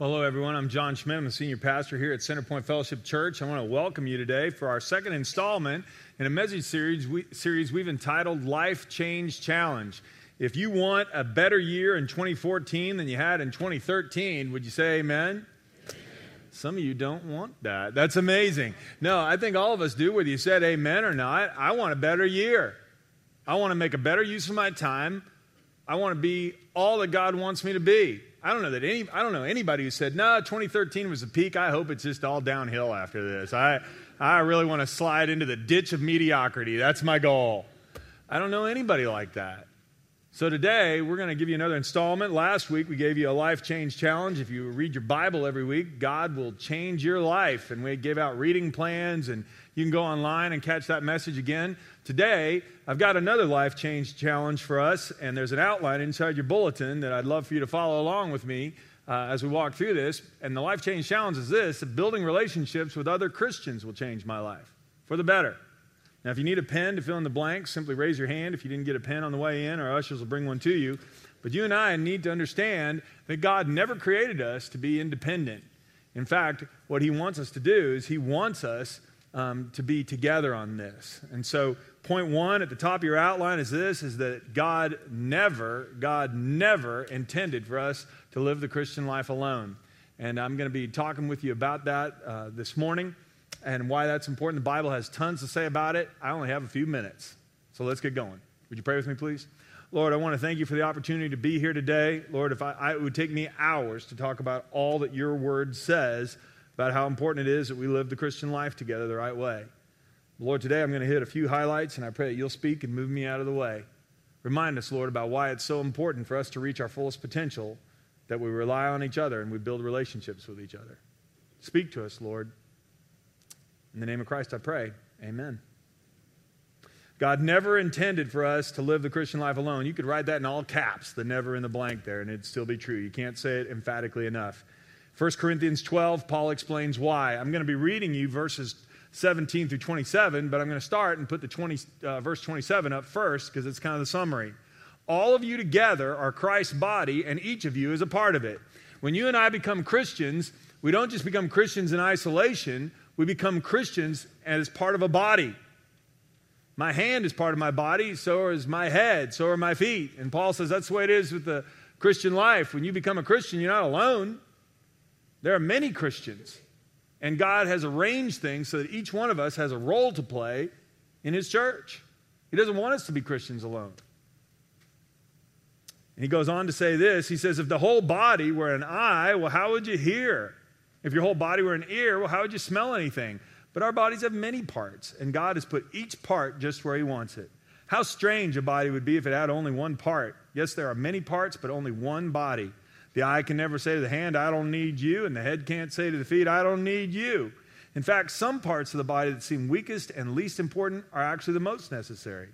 Hello, everyone. I'm John Schmidt. I'm the senior pastor here at Centerpoint Fellowship Church. I want to welcome you today for our second installment in a message series, we, series we've entitled Life Change Challenge. If you want a better year in 2014 than you had in 2013, would you say amen? Some of you don't want that. That's amazing. No, I think all of us do, whether you said amen or not. I want a better year. I want to make a better use of my time. I want to be all that God wants me to be. I don't know that any I don't know anybody who said, "No, 2013 was the peak. I hope it's just all downhill after this." I I really want to slide into the ditch of mediocrity. That's my goal. I don't know anybody like that. So today we're going to give you another installment. Last week we gave you a life change challenge. If you read your Bible every week, God will change your life and we gave out reading plans and you can go online and catch that message again. Today, I've got another life change challenge for us, and there's an outline inside your bulletin that I'd love for you to follow along with me uh, as we walk through this. And the life change challenge is this building relationships with other Christians will change my life for the better. Now, if you need a pen to fill in the blanks, simply raise your hand if you didn't get a pen on the way in, our ushers will bring one to you. But you and I need to understand that God never created us to be independent. In fact, what He wants us to do is He wants us um, to be together on this. And so, point one at the top of your outline is this: is that God never, God never intended for us to live the Christian life alone. And I'm going to be talking with you about that uh, this morning and why that's important. The Bible has tons to say about it. I only have a few minutes, so let's get going. Would you pray with me, please? Lord, I want to thank you for the opportunity to be here today. Lord, if I, I, it would take me hours to talk about all that your word says about how important it is that we live the Christian life together the right way. Lord, today I'm going to hit a few highlights, and I pray that you'll speak and move me out of the way. Remind us, Lord, about why it's so important for us to reach our fullest potential, that we rely on each other and we build relationships with each other. Speak to us, Lord. In the name of Christ, I pray. Amen. God never intended for us to live the Christian life alone. You could write that in all caps, the never in the blank there, and it'd still be true. You can't say it emphatically enough. 1 Corinthians 12, Paul explains why. I'm going to be reading you verses 17 through 27, but I'm going to start and put the 20, uh, verse 27 up first because it's kind of the summary. All of you together are Christ's body, and each of you is a part of it. When you and I become Christians, we don't just become Christians in isolation, we become Christians as part of a body. My hand is part of my body, so is my head, so are my feet. And Paul says that's the way it is with the Christian life. When you become a Christian, you're not alone. There are many Christians, and God has arranged things so that each one of us has a role to play in His church. He doesn't want us to be Christians alone. And he goes on to say this He says, If the whole body were an eye, well, how would you hear? If your whole body were an ear, well, how would you smell anything? But our bodies have many parts, and God has put each part just where He wants it. How strange a body would be if it had only one part. Yes, there are many parts, but only one body. The eye can never say to the hand, I don't need you, and the head can't say to the feet, I don't need you. In fact, some parts of the body that seem weakest and least important are actually the most necessary.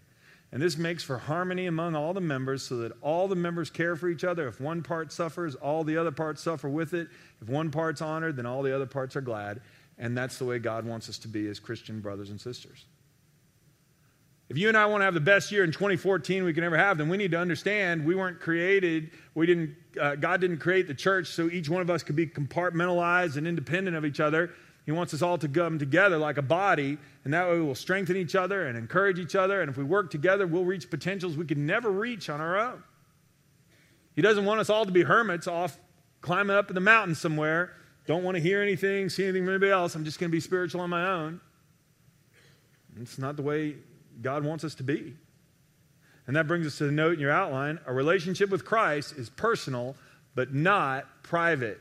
And this makes for harmony among all the members so that all the members care for each other. If one part suffers, all the other parts suffer with it. If one part's honored, then all the other parts are glad. And that's the way God wants us to be as Christian brothers and sisters. If you and I want to have the best year in 2014 we can ever have, then we need to understand we weren't created, we didn't, uh, God didn't create the church so each one of us could be compartmentalized and independent of each other. He wants us all to come together like a body, and that way we'll strengthen each other and encourage each other. And if we work together, we'll reach potentials we could never reach on our own. He doesn't want us all to be hermits off climbing up in the mountains somewhere. Don't want to hear anything, see anything from anybody else. I'm just going to be spiritual on my own. It's not the way God wants us to be. And that brings us to the note in your outline a relationship with Christ is personal, but not private.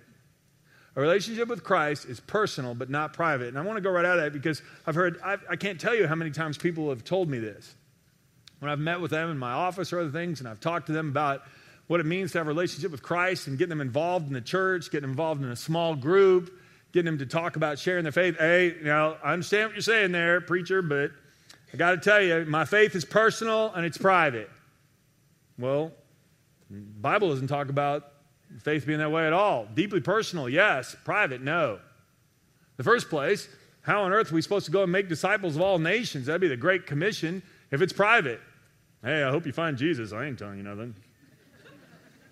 A relationship with Christ is personal, but not private. And I want to go right out of that because I've heard, I've, I can not tell you how many times people have told me this. When I've met with them in my office or other things, and I've talked to them about what it means to have a relationship with Christ and getting them involved in the church, getting involved in a small group, getting them to talk about sharing their faith. Hey, know, I understand what you're saying there, preacher, but I got to tell you, my faith is personal and it's private. Well, Bible doesn't talk about faith being that way at all. Deeply personal, yes. Private, no. The first place, how on earth are we supposed to go and make disciples of all nations? That'd be the Great Commission if it's private. Hey, I hope you find Jesus. I ain't telling you nothing.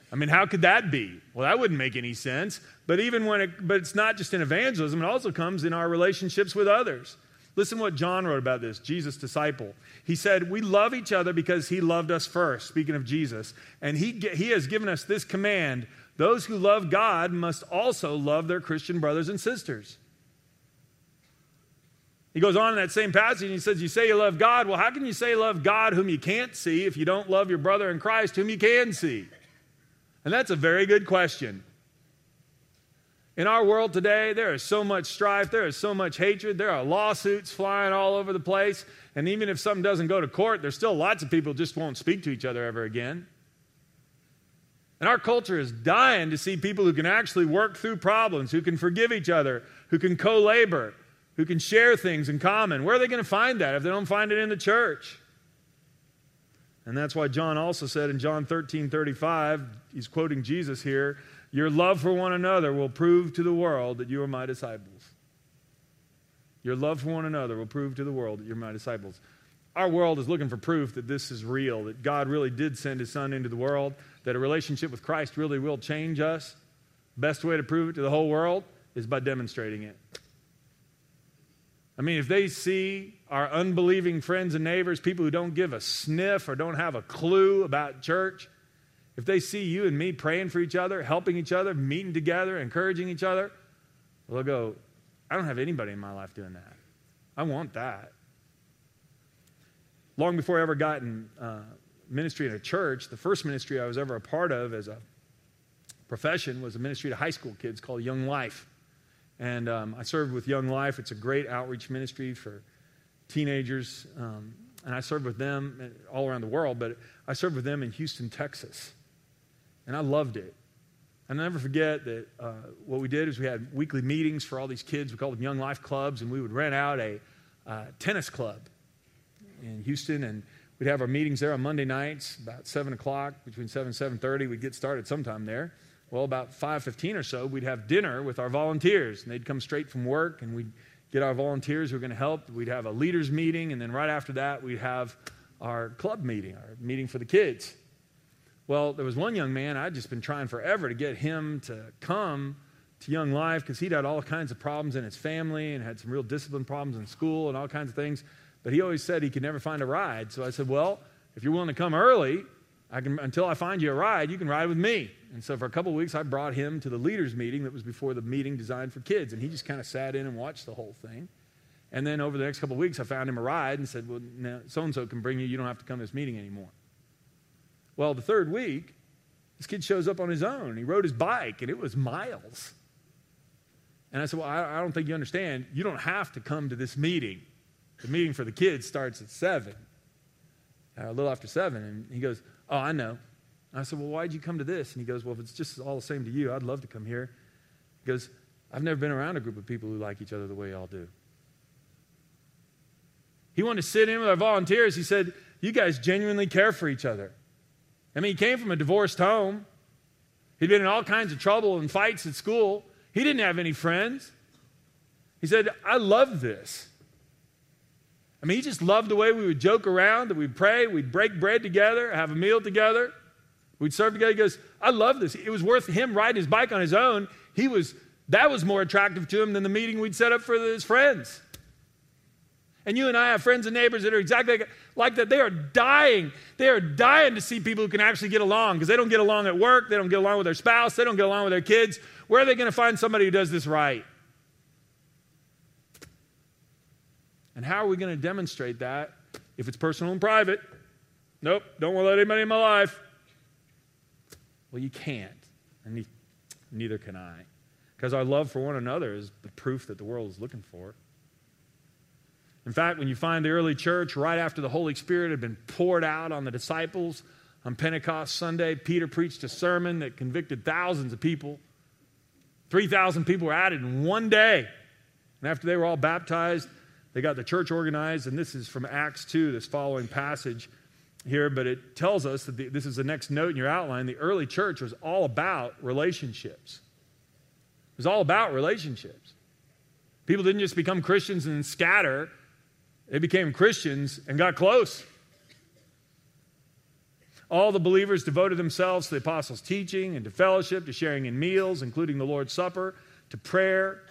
I mean, how could that be? Well, that wouldn't make any sense. But even when it, but it's not just in evangelism, it also comes in our relationships with others. Listen what John wrote about this, Jesus' disciple. He said, We love each other because he loved us first, speaking of Jesus. And he, he has given us this command those who love God must also love their Christian brothers and sisters. He goes on in that same passage and he says, You say you love God. Well, how can you say you love God whom you can't see if you don't love your brother in Christ whom you can see? And that's a very good question. In our world today, there is so much strife, there is so much hatred, there are lawsuits flying all over the place. And even if something doesn't go to court, there's still lots of people just won't speak to each other ever again. And our culture is dying to see people who can actually work through problems, who can forgive each other, who can co labor, who can share things in common. Where are they going to find that if they don't find it in the church? And that's why John also said in John 13 35, he's quoting Jesus here, Your love for one another will prove to the world that you are my disciples. Your love for one another will prove to the world that you're my disciples. Our world is looking for proof that this is real, that God really did send his son into the world, that a relationship with Christ really will change us. Best way to prove it to the whole world is by demonstrating it. I mean, if they see our unbelieving friends and neighbors, people who don't give a sniff or don't have a clue about church, if they see you and me praying for each other, helping each other, meeting together, encouraging each other, they'll go, I don't have anybody in my life doing that. I want that. Long before I ever got in uh, ministry in a church, the first ministry I was ever a part of as a profession was a ministry to high school kids called Young Life. And um, I served with Young Life. It's a great outreach ministry for teenagers. Um, and I served with them all around the world, but I served with them in Houston, Texas. And I loved it. And I'll never forget that uh, what we did is we had weekly meetings for all these kids. We called them Young Life Clubs, and we would rent out a uh, tennis club in Houston, and we'd have our meetings there on Monday nights, about 7 o'clock, between 7 and 7.30. We'd get started sometime there. Well, about 5.15 or so, we'd have dinner with our volunteers, and they'd come straight from work, and we'd get our volunteers who were going to help. We'd have a leaders meeting, and then right after that, we'd have our club meeting, our meeting for the kids. Well, there was one young man I'd just been trying forever to get him to come to Young Life because he'd had all kinds of problems in his family and had some real discipline problems in school and all kinds of things. But he always said he could never find a ride. So I said, Well, if you're willing to come early, I can, until I find you a ride, you can ride with me. And so for a couple of weeks, I brought him to the leaders' meeting that was before the meeting designed for kids. And he just kind of sat in and watched the whole thing. And then over the next couple of weeks, I found him a ride and said, Well, so and so can bring you. You don't have to come to this meeting anymore. Well, the third week, this kid shows up on his own. He rode his bike, and it was miles. And I said, Well, I don't think you understand. You don't have to come to this meeting. The meeting for the kids starts at 7, uh, a little after 7. And he goes, Oh, I know. I said, Well, why'd you come to this? And he goes, Well, if it's just all the same to you, I'd love to come here. He goes, I've never been around a group of people who like each other the way y'all do. He wanted to sit in with our volunteers. He said, You guys genuinely care for each other. I mean, he came from a divorced home. He'd been in all kinds of trouble and fights at school. He didn't have any friends. He said, I love this. I mean, he just loved the way we would joke around, that we'd pray, we'd break bread together, have a meal together. We'd serve together. He goes, I love this. It was worth him riding his bike on his own. He was, that was more attractive to him than the meeting we'd set up for his friends. And you and I have friends and neighbors that are exactly like that. They are dying. They are dying to see people who can actually get along because they don't get along at work. They don't get along with their spouse. They don't get along with their kids. Where are they going to find somebody who does this right? And how are we going to demonstrate that if it's personal and private? Nope, don't want to let anybody in my life. Well, you can't, and neither can I. Because our love for one another is the proof that the world is looking for. In fact, when you find the early church, right after the Holy Spirit had been poured out on the disciples on Pentecost Sunday, Peter preached a sermon that convicted thousands of people. 3,000 people were added in one day. And after they were all baptized, they got the church organized. And this is from Acts 2, this following passage here, but it tells us that the, this is the next note in your outline. The early church was all about relationships. It was all about relationships. People didn't just become Christians and scatter, they became Christians and got close. All the believers devoted themselves to the apostles' teaching and to fellowship, to sharing in meals, including the Lord's Supper, to prayer.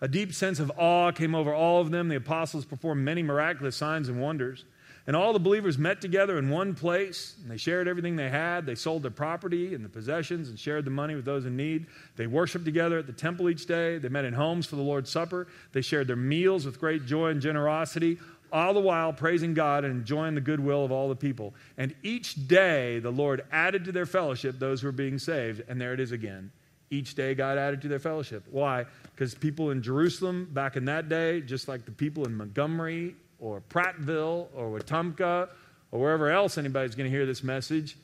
A deep sense of awe came over all of them. The apostles performed many miraculous signs and wonders. And all the believers met together in one place, and they shared everything they had. They sold their property and the possessions and shared the money with those in need. They worshiped together at the temple each day. They met in homes for the Lord's Supper. They shared their meals with great joy and generosity, all the while praising God and enjoying the goodwill of all the people. And each day the Lord added to their fellowship those who were being saved. And there it is again. Each day God added to their fellowship. Why? Because people in Jerusalem back in that day, just like the people in Montgomery or Prattville or Wetumpka or wherever else anybody's going to hear this message,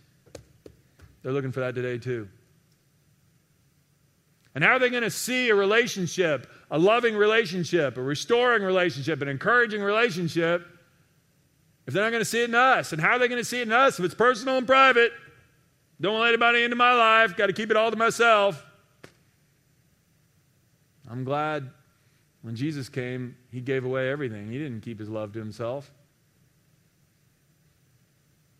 they're looking for that today too. And how are they going to see a relationship, a loving relationship, a restoring relationship, an encouraging relationship, if they're not going to see it in us? And how are they going to see it in us if it's personal and private? Don't let anybody into my life, got to keep it all to myself. I'm glad when Jesus came, he gave away everything. He didn't keep his love to himself.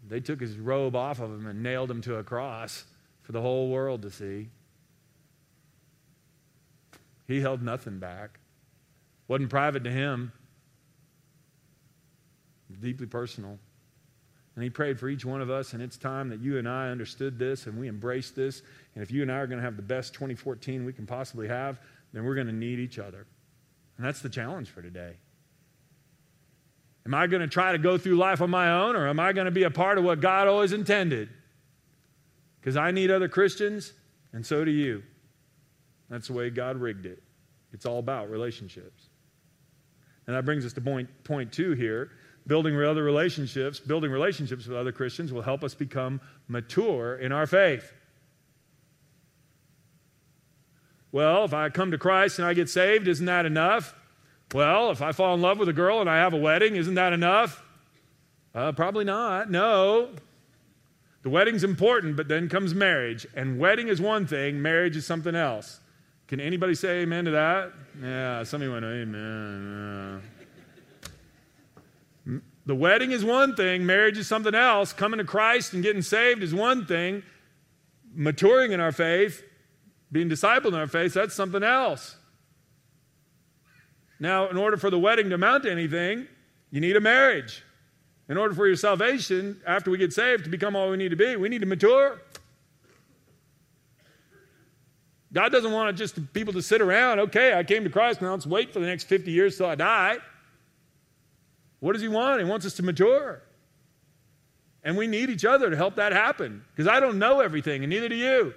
They took his robe off of him and nailed him to a cross for the whole world to see. He held nothing back. Wasn't private to him. Deeply personal. And he prayed for each one of us, and it's time that you and I understood this and we embraced this. And if you and I are going to have the best 2014 we can possibly have, then we're going to need each other. And that's the challenge for today. Am I going to try to go through life on my own, or am I going to be a part of what God always intended? Because I need other Christians, and so do you. That's the way God rigged it. It's all about relationships. And that brings us to point, point two here. Building other relationships, building relationships with other Christians will help us become mature in our faith. Well, if I come to Christ and I get saved, isn't that enough? Well, if I fall in love with a girl and I have a wedding, isn't that enough? Uh, probably not. No. The wedding's important, but then comes marriage. And wedding is one thing, marriage is something else. Can anybody say amen to that? Yeah, some of you went, amen. Yeah. The wedding is one thing, marriage is something else. Coming to Christ and getting saved is one thing. Maturing in our faith being discipled in our faith, that's something else. Now, in order for the wedding to amount to anything, you need a marriage. In order for your salvation, after we get saved, to become all we need to be, we need to mature. God doesn't want just people to sit around, okay, I came to Christ, now let's wait for the next 50 years till I die. What does He want? He wants us to mature. And we need each other to help that happen because I don't know everything, and neither do you.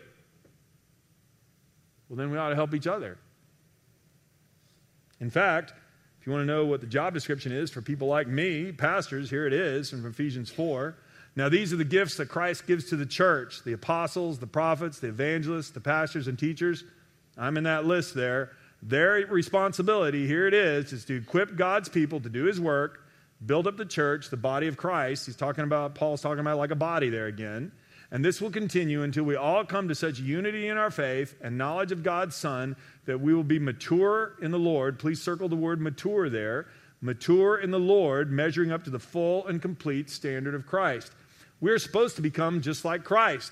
Well, then we ought to help each other. In fact, if you want to know what the job description is for people like me, pastors, here it is from Ephesians 4. Now, these are the gifts that Christ gives to the church the apostles, the prophets, the evangelists, the pastors, and teachers. I'm in that list there. Their responsibility, here it is, is to equip God's people to do his work, build up the church, the body of Christ. He's talking about, Paul's talking about like a body there again and this will continue until we all come to such unity in our faith and knowledge of God's Son that we will be mature in the Lord. Please circle the word mature there. Mature in the Lord, measuring up to the full and complete standard of Christ. We're supposed to become just like Christ.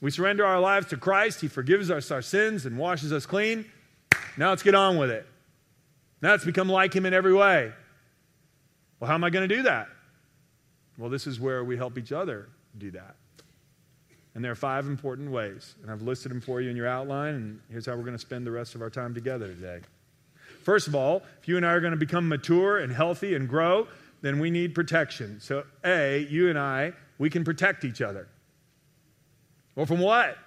We surrender our lives to Christ. He forgives us our sins and washes us clean. Now let's get on with it. Now let's become like Him in every way. Well, how am I going to do that? Well, this is where we help each other do that. And there are five important ways, and I've listed them for you in your outline, and here's how we're going to spend the rest of our time together today. First of all, if you and I are going to become mature and healthy and grow, then we need protection. So, A, you and I, we can protect each other. Well, from what?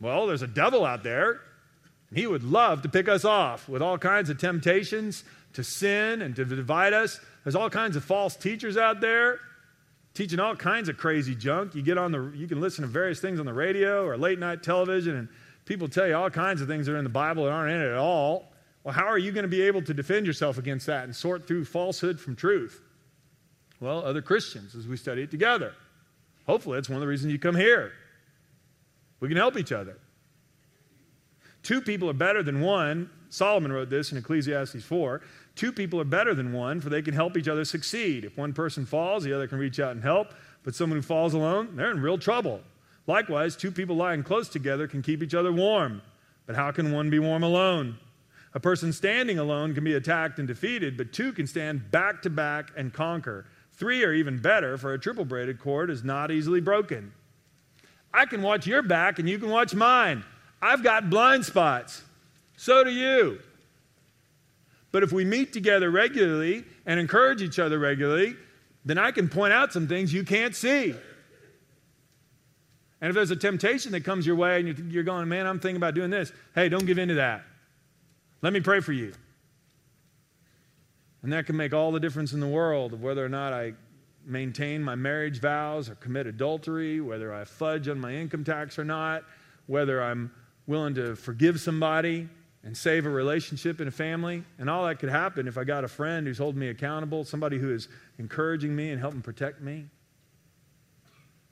Well, there's a devil out there. He would love to pick us off with all kinds of temptations to sin and to divide us. There's all kinds of false teachers out there teaching all kinds of crazy junk. You get on the, you can listen to various things on the radio or late night television, and people tell you all kinds of things that are in the Bible that aren't in it at all. Well, how are you going to be able to defend yourself against that and sort through falsehood from truth? Well, other Christians as we study it together. Hopefully, that's one of the reasons you come here. We can help each other. Two people are better than one. Solomon wrote this in Ecclesiastes 4. Two people are better than one, for they can help each other succeed. If one person falls, the other can reach out and help. But someone who falls alone, they're in real trouble. Likewise, two people lying close together can keep each other warm. But how can one be warm alone? A person standing alone can be attacked and defeated, but two can stand back to back and conquer. Three are even better, for a triple braided cord is not easily broken. I can watch your back and you can watch mine. I've got blind spots. So do you. But if we meet together regularly and encourage each other regularly, then I can point out some things you can't see. And if there's a temptation that comes your way and you're going, man, I'm thinking about doing this, hey, don't give in to that. Let me pray for you. And that can make all the difference in the world of whether or not I maintain my marriage vows or commit adultery, whether I fudge on my income tax or not, whether I'm willing to forgive somebody and save a relationship in a family. And all that could happen if I got a friend who's holding me accountable, somebody who is encouraging me and helping protect me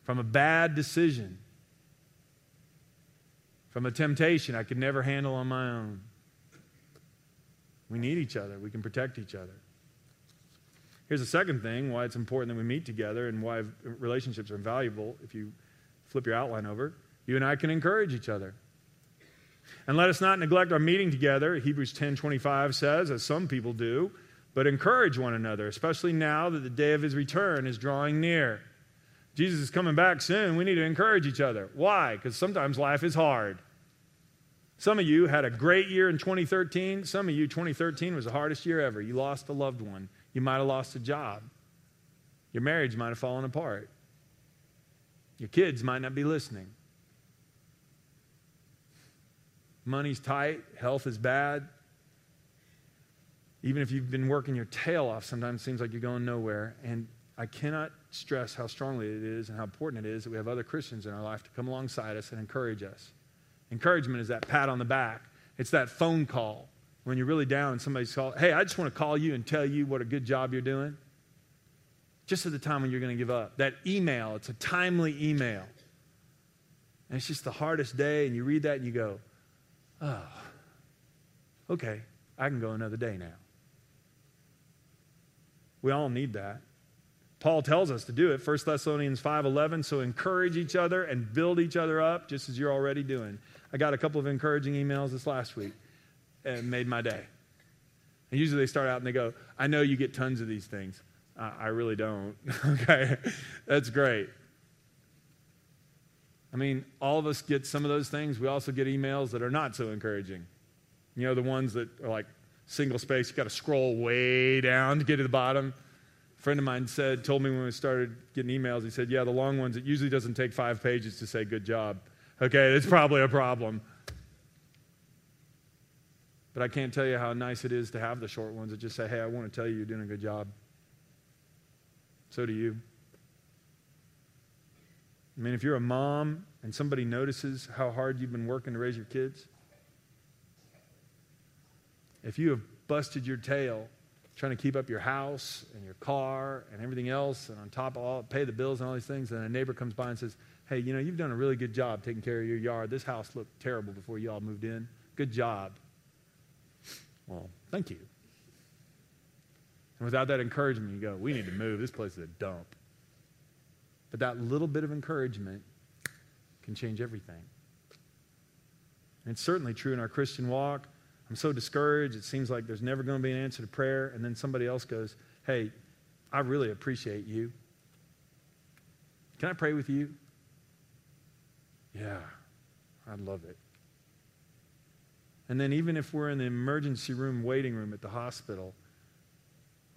from a bad decision, from a temptation I could never handle on my own. We need each other, we can protect each other. Here's the second thing why it's important that we meet together and why relationships are valuable. If you flip your outline over, you and I can encourage each other. And let us not neglect our meeting together, Hebrews 10:25 says, as some people do, but encourage one another, especially now that the day of his return is drawing near. Jesus is coming back soon. We need to encourage each other. Why? Because sometimes life is hard. Some of you had a great year in 2013. Some of you, 2013 was the hardest year ever. You lost a loved one. You might have lost a job. Your marriage might have fallen apart. Your kids might not be listening. Money's tight, health is bad. Even if you've been working your tail off, sometimes it seems like you're going nowhere. And I cannot stress how strongly it is and how important it is that we have other Christians in our life to come alongside us and encourage us. Encouragement is that pat on the back, it's that phone call when you're really down and somebody's called, hey, I just want to call you and tell you what a good job you're doing. Just at the time when you're going to give up. That email, it's a timely email. And it's just the hardest day, and you read that and you go, oh, okay, I can go another day now. We all need that. Paul tells us to do it, 1 Thessalonians 5:11, so encourage each other and build each other up just as you're already doing. I got a couple of encouraging emails this last week and made my day. And usually they start out and they go, I know you get tons of these things. I really don't. okay, that's great. I mean, all of us get some of those things. We also get emails that are not so encouraging. You know, the ones that are like single space, you got to scroll way down to get to the bottom. A friend of mine said, told me when we started getting emails, he said, Yeah, the long ones, it usually doesn't take five pages to say good job. Okay, it's probably a problem. But I can't tell you how nice it is to have the short ones that just say, Hey, I want to tell you you're doing a good job. So do you. I mean, if you're a mom and somebody notices how hard you've been working to raise your kids, if you have busted your tail trying to keep up your house and your car and everything else, and on top of all, pay the bills and all these things, and a neighbor comes by and says, Hey, you know, you've done a really good job taking care of your yard. This house looked terrible before you all moved in. Good job. Well, thank you. And without that encouragement, you go, We need to move. This place is a dump. But that little bit of encouragement can change everything. And it's certainly true in our Christian walk. I'm so discouraged. It seems like there's never going to be an answer to prayer. And then somebody else goes, Hey, I really appreciate you. Can I pray with you? Yeah, I'd love it. And then, even if we're in the emergency room waiting room at the hospital,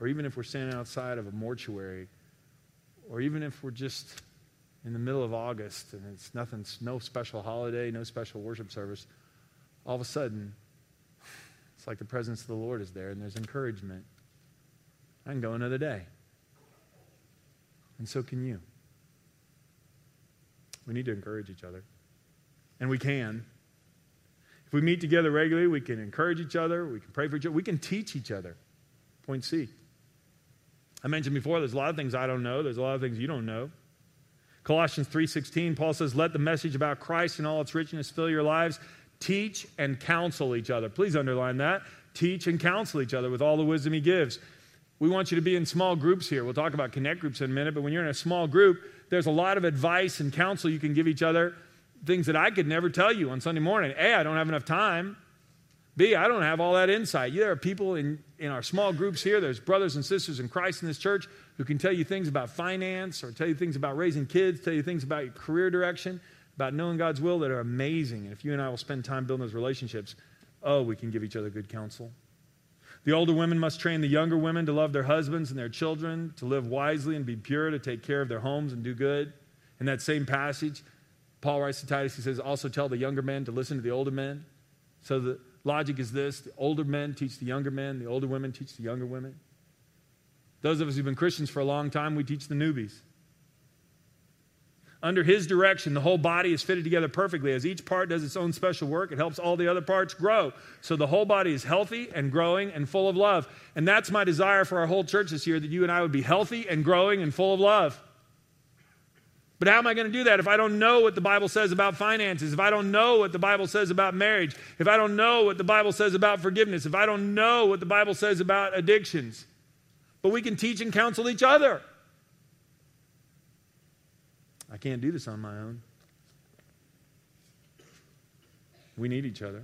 or even if we're standing outside of a mortuary, or even if we're just in the middle of August and it's nothing, no special holiday, no special worship service, all of a sudden, it's like the presence of the Lord is there and there's encouragement. I can go another day. And so can you. We need to encourage each other. And we can. If we meet together regularly, we can encourage each other, we can pray for each other, we can teach each other. Point C. I mentioned before there's a lot of things I don't know, there's a lot of things you don't know. Colossians 3:16 Paul says let the message about Christ and all its richness fill your lives teach and counsel each other please underline that teach and counsel each other with all the wisdom he gives we want you to be in small groups here we'll talk about connect groups in a minute but when you're in a small group there's a lot of advice and counsel you can give each other, things that I could never tell you on Sunday morning. A, I don't have enough time. B, I don't have all that insight. There are people in, in our small groups here, there's brothers and sisters in Christ in this church who can tell you things about finance or tell you things about raising kids, tell you things about your career direction, about knowing God's will that are amazing. And if you and I will spend time building those relationships, oh, we can give each other good counsel. The older women must train the younger women to love their husbands and their children, to live wisely and be pure, to take care of their homes and do good. In that same passage, Paul writes to Titus, he says, also tell the younger men to listen to the older men. So the logic is this the older men teach the younger men, the older women teach the younger women. Those of us who've been Christians for a long time, we teach the newbies. Under his direction, the whole body is fitted together perfectly. As each part does its own special work, it helps all the other parts grow. So the whole body is healthy and growing and full of love. And that's my desire for our whole church this year that you and I would be healthy and growing and full of love. But how am I going to do that if I don't know what the Bible says about finances, if I don't know what the Bible says about marriage, if I don't know what the Bible says about forgiveness, if I don't know what the Bible says about addictions? But we can teach and counsel each other. I can't do this on my own. We need each other.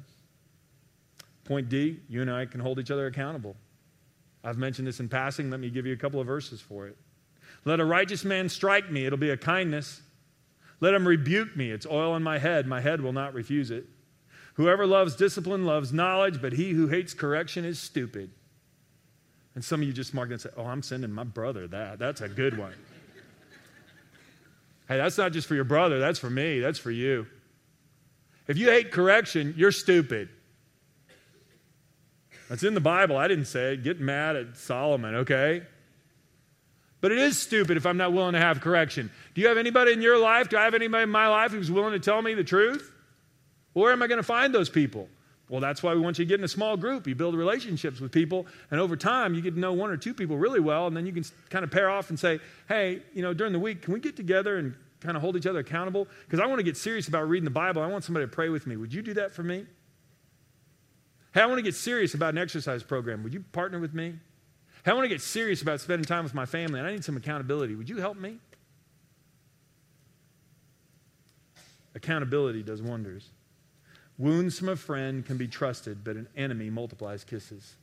Point D, you and I can hold each other accountable. I've mentioned this in passing. Let me give you a couple of verses for it. Let a righteous man strike me, it'll be a kindness. Let him rebuke me, it's oil on my head. My head will not refuse it. Whoever loves discipline loves knowledge, but he who hates correction is stupid. And some of you just marked and said, Oh, I'm sending my brother that. That's a good one. Hey, that's not just for your brother, that's for me, that's for you. If you hate correction, you're stupid. That's in the Bible. I didn't say it. Get mad at Solomon, okay? But it is stupid if I'm not willing to have correction. Do you have anybody in your life? Do I have anybody in my life who's willing to tell me the truth? Where am I going to find those people? Well, that's why we want you to get in a small group. You build relationships with people, and over time, you get to know one or two people really well, and then you can kind of pair off and say, hey, you know, during the week, can we get together and kind of hold each other accountable? Because I want to get serious about reading the Bible. I want somebody to pray with me. Would you do that for me? Hey, I want to get serious about an exercise program. Would you partner with me? Hey, I want to get serious about spending time with my family, and I need some accountability. Would you help me? Accountability does wonders. Wounds from a friend can be trusted, but an enemy multiplies kisses.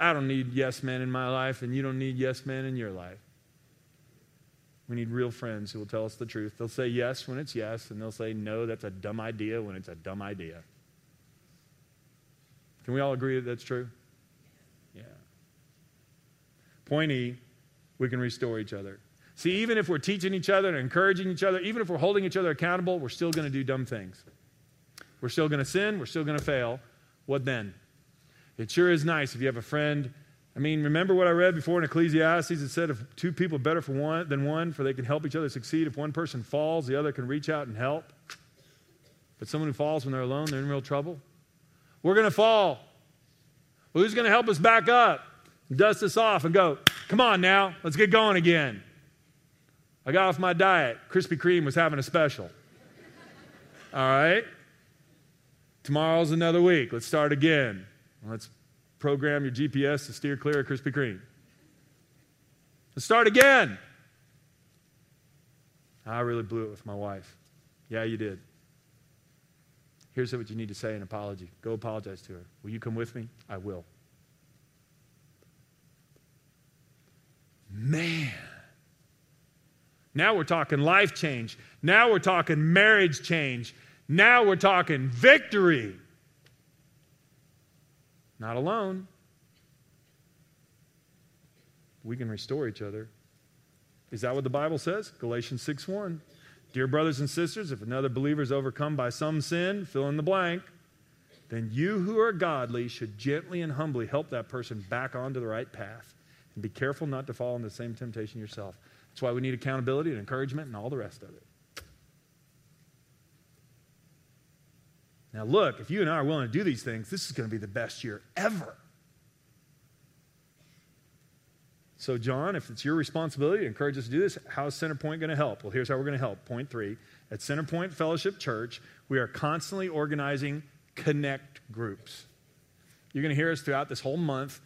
I don't need yes men in my life, and you don't need yes men in your life. We need real friends who will tell us the truth. They'll say yes when it's yes, and they'll say no, that's a dumb idea when it's a dumb idea. Can we all agree that that's true? Yeah. Point E, we can restore each other. See, even if we're teaching each other and encouraging each other, even if we're holding each other accountable, we're still going to do dumb things. We're still going to sin, we're still going to fail. What then? It sure is nice if you have a friend I mean, remember what I read before in Ecclesiastes? It said, if two people better for one than one, for they can help each other succeed. If one person falls, the other can reach out and help. But someone who falls when they're alone, they're in real trouble. We're going to fall. Well, who's going to help us back up? Dust us off and go, come on now, let's get going again. I got off my diet. Krispy Kreme was having a special. All right? Tomorrow's another week. Let's start again. Let's program your GPS to steer clear of Krispy Kreme. Let's start again. I really blew it with my wife. Yeah, you did. Here's what you need to say an apology. Go apologize to her. Will you come with me? I will. Man. Now we're talking life change. Now we're talking marriage change. Now we're talking victory. Not alone. We can restore each other. Is that what the Bible says? Galatians 6 1. Dear brothers and sisters, if another believer is overcome by some sin, fill in the blank, then you who are godly should gently and humbly help that person back onto the right path. And be careful not to fall into the same temptation yourself. That's why we need accountability and encouragement and all the rest of it. Now, look, if you and I are willing to do these things, this is going to be the best year ever. So, John, if it's your responsibility to encourage us to do this, how is Centerpoint going to help? Well, here's how we're going to help. Point three at Centerpoint Fellowship Church, we are constantly organizing connect groups. You're going to hear us throughout this whole month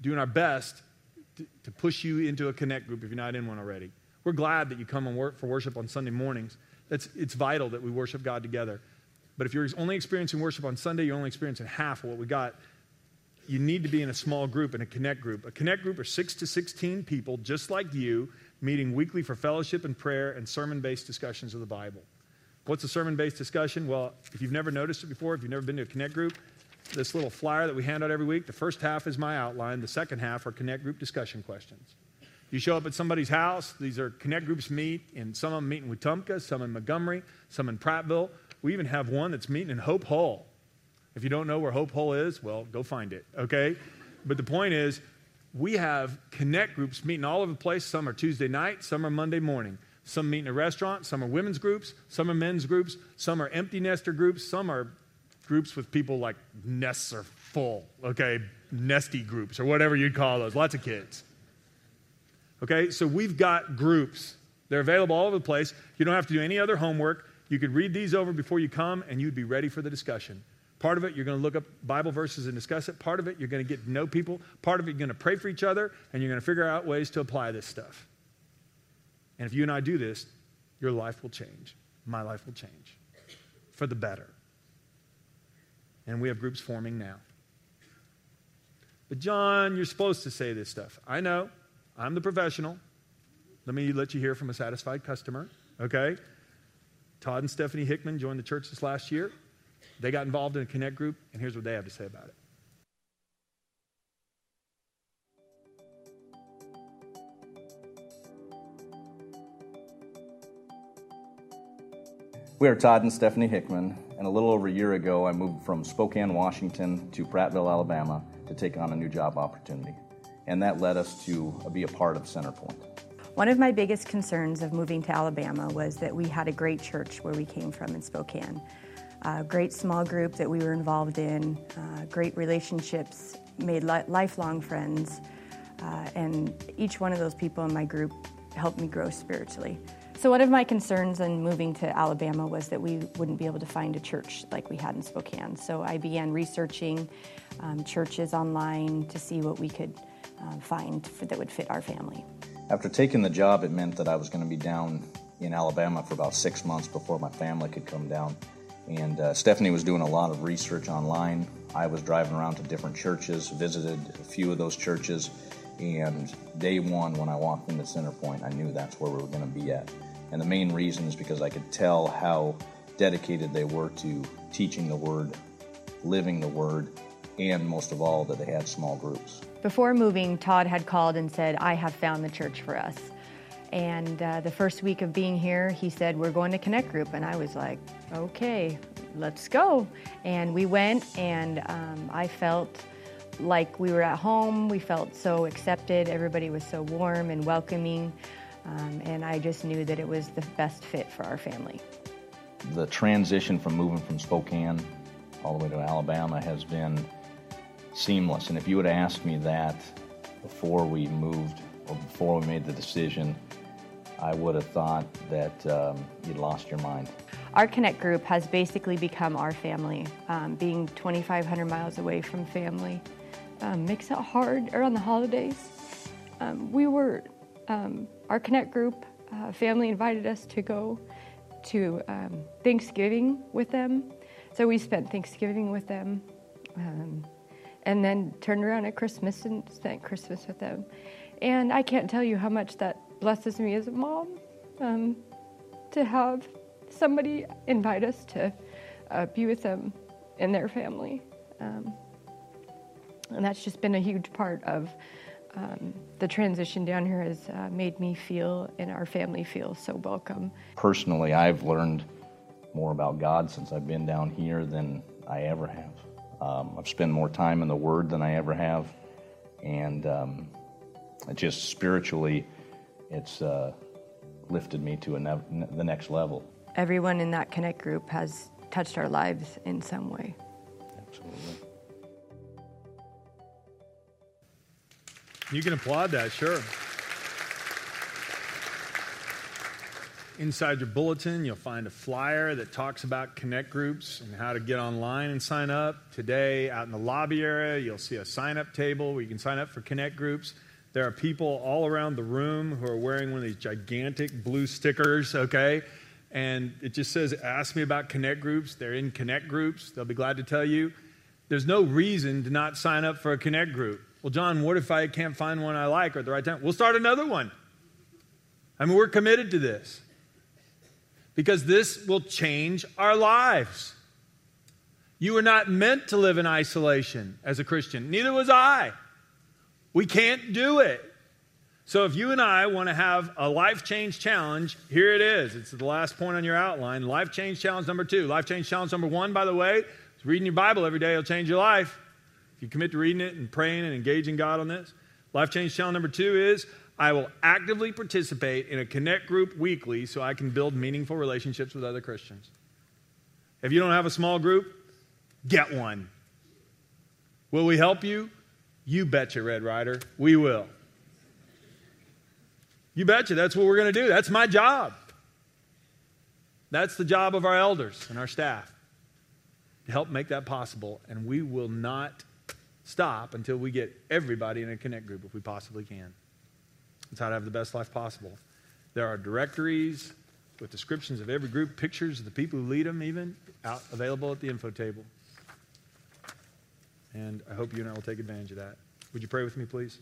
doing our best to, to push you into a connect group if you're not in one already. We're glad that you come and work for worship on Sunday mornings. It's vital that we worship God together. But if you're only experiencing worship on Sunday, you're only experiencing half of what we got. You need to be in a small group, in a connect group. A connect group are six to 16 people, just like you, meeting weekly for fellowship and prayer and sermon based discussions of the Bible. What's a sermon based discussion? Well, if you've never noticed it before, if you've never been to a connect group, this little flyer that we hand out every week, the first half is my outline, the second half are connect group discussion questions. You show up at somebody's house, these are connect groups meet, and some of them meet in Wetumpka, some in Montgomery, some in Prattville. We even have one that's meeting in Hope Hall. If you don't know where Hope Hall is, well, go find it, okay? But the point is, we have connect groups meeting all over the place. Some are Tuesday night, some are Monday morning. Some meet in a restaurant, some are women's groups, some are men's groups, some are empty nester groups, some are groups with people like nests are full, okay? Nesty groups or whatever you'd call those. Lots of kids. Okay, so we've got groups. They're available all over the place. You don't have to do any other homework. You could read these over before you come, and you'd be ready for the discussion. Part of it, you're going to look up Bible verses and discuss it. Part of it, you're going to get to know people. Part of it, you're going to pray for each other, and you're going to figure out ways to apply this stuff. And if you and I do this, your life will change. My life will change for the better. And we have groups forming now. But, John, you're supposed to say this stuff. I know. I'm the professional. Let me let you hear from a satisfied customer, okay? Todd and Stephanie Hickman joined the church this last year. They got involved in a connect group, and here's what they have to say about it. We are Todd and Stephanie Hickman, and a little over a year ago, I moved from Spokane, Washington to Prattville, Alabama to take on a new job opportunity and that led us to be a part of Centerpoint. One of my biggest concerns of moving to Alabama was that we had a great church where we came from in Spokane. A great small group that we were involved in, uh, great relationships, made li- lifelong friends, uh, and each one of those people in my group helped me grow spiritually. So, one of my concerns in moving to Alabama was that we wouldn't be able to find a church like we had in Spokane. So, I began researching um, churches online to see what we could uh, find for, that would fit our family. After taking the job, it meant that I was going to be down in Alabama for about six months before my family could come down. And uh, Stephanie was doing a lot of research online. I was driving around to different churches, visited a few of those churches, and day one, when I walked into Centerpoint, I knew that's where we were going to be at. And the main reason is because I could tell how dedicated they were to teaching the Word, living the Word, and most of all, that they had small groups. Before moving, Todd had called and said, I have found the church for us. And uh, the first week of being here, he said, We're going to Connect Group. And I was like, Okay, let's go. And we went, and um, I felt like we were at home. We felt so accepted. Everybody was so warm and welcoming. Um, and I just knew that it was the best fit for our family. The transition from moving from Spokane all the way to Alabama has been seamless. And if you would have asked me that before we moved or before we made the decision, I would have thought that um, you'd lost your mind. Our Connect group has basically become our family. Um, being 2,500 miles away from family um, makes it hard around the holidays. Um, we were, um, our Connect group uh, family invited us to go to um, Thanksgiving with them. So we spent Thanksgiving with them and then turned around at Christmas and spent Christmas with them. And I can't tell you how much that blesses me as a mom um, to have somebody invite us to uh, be with them and their family. Um, and that's just been a huge part of um, the transition down here has uh, made me feel and our family feel so welcome. Personally, I've learned more about God since I've been down here than I ever have. Um, I've spent more time in the Word than I ever have, and um, it just spiritually, it's uh, lifted me to ne- the next level. Everyone in that Connect group has touched our lives in some way. Absolutely. You can applaud that, sure. Inside your bulletin, you'll find a flyer that talks about connect groups and how to get online and sign up. Today, out in the lobby area, you'll see a sign up table where you can sign up for connect groups. There are people all around the room who are wearing one of these gigantic blue stickers, okay? And it just says, Ask me about connect groups. They're in connect groups. They'll be glad to tell you. There's no reason to not sign up for a connect group. Well, John, what if I can't find one I like or at the right time? We'll start another one. I mean, we're committed to this because this will change our lives. You were not meant to live in isolation as a Christian, neither was I. We can't do it. So, if you and I want to have a life change challenge, here it is. It's the last point on your outline. Life change challenge number two. Life change challenge number one, by the way, is reading your Bible every day It'll change your life. If you commit to reading it and praying and engaging God on this. Life change challenge number two is I will actively participate in a connect group weekly so I can build meaningful relationships with other Christians. If you don't have a small group, get one. Will we help you? You betcha, Red Ryder. We will. You betcha. That's what we're going to do. That's my job. That's the job of our elders and our staff to help make that possible. And we will not stop until we get everybody in a connect group if we possibly can. That's how to have the best life possible. There are directories with descriptions of every group, pictures of the people who lead them, even out available at the info table. And I hope you and I will take advantage of that. Would you pray with me, please?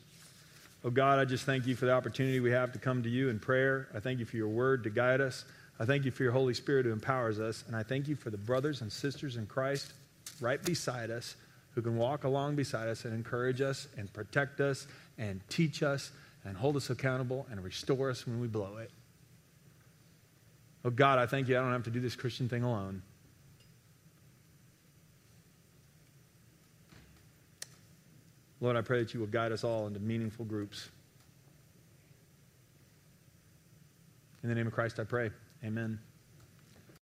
Oh God, I just thank you for the opportunity we have to come to you in prayer. I thank you for your word to guide us. I thank you for your Holy Spirit who empowers us. And I thank you for the brothers and sisters in Christ right beside us who can walk along beside us and encourage us and protect us and teach us and hold us accountable and restore us when we blow it. Oh God, I thank you. I don't have to do this Christian thing alone. Lord, I pray that you will guide us all into meaningful groups. In the name of Christ, I pray. Amen.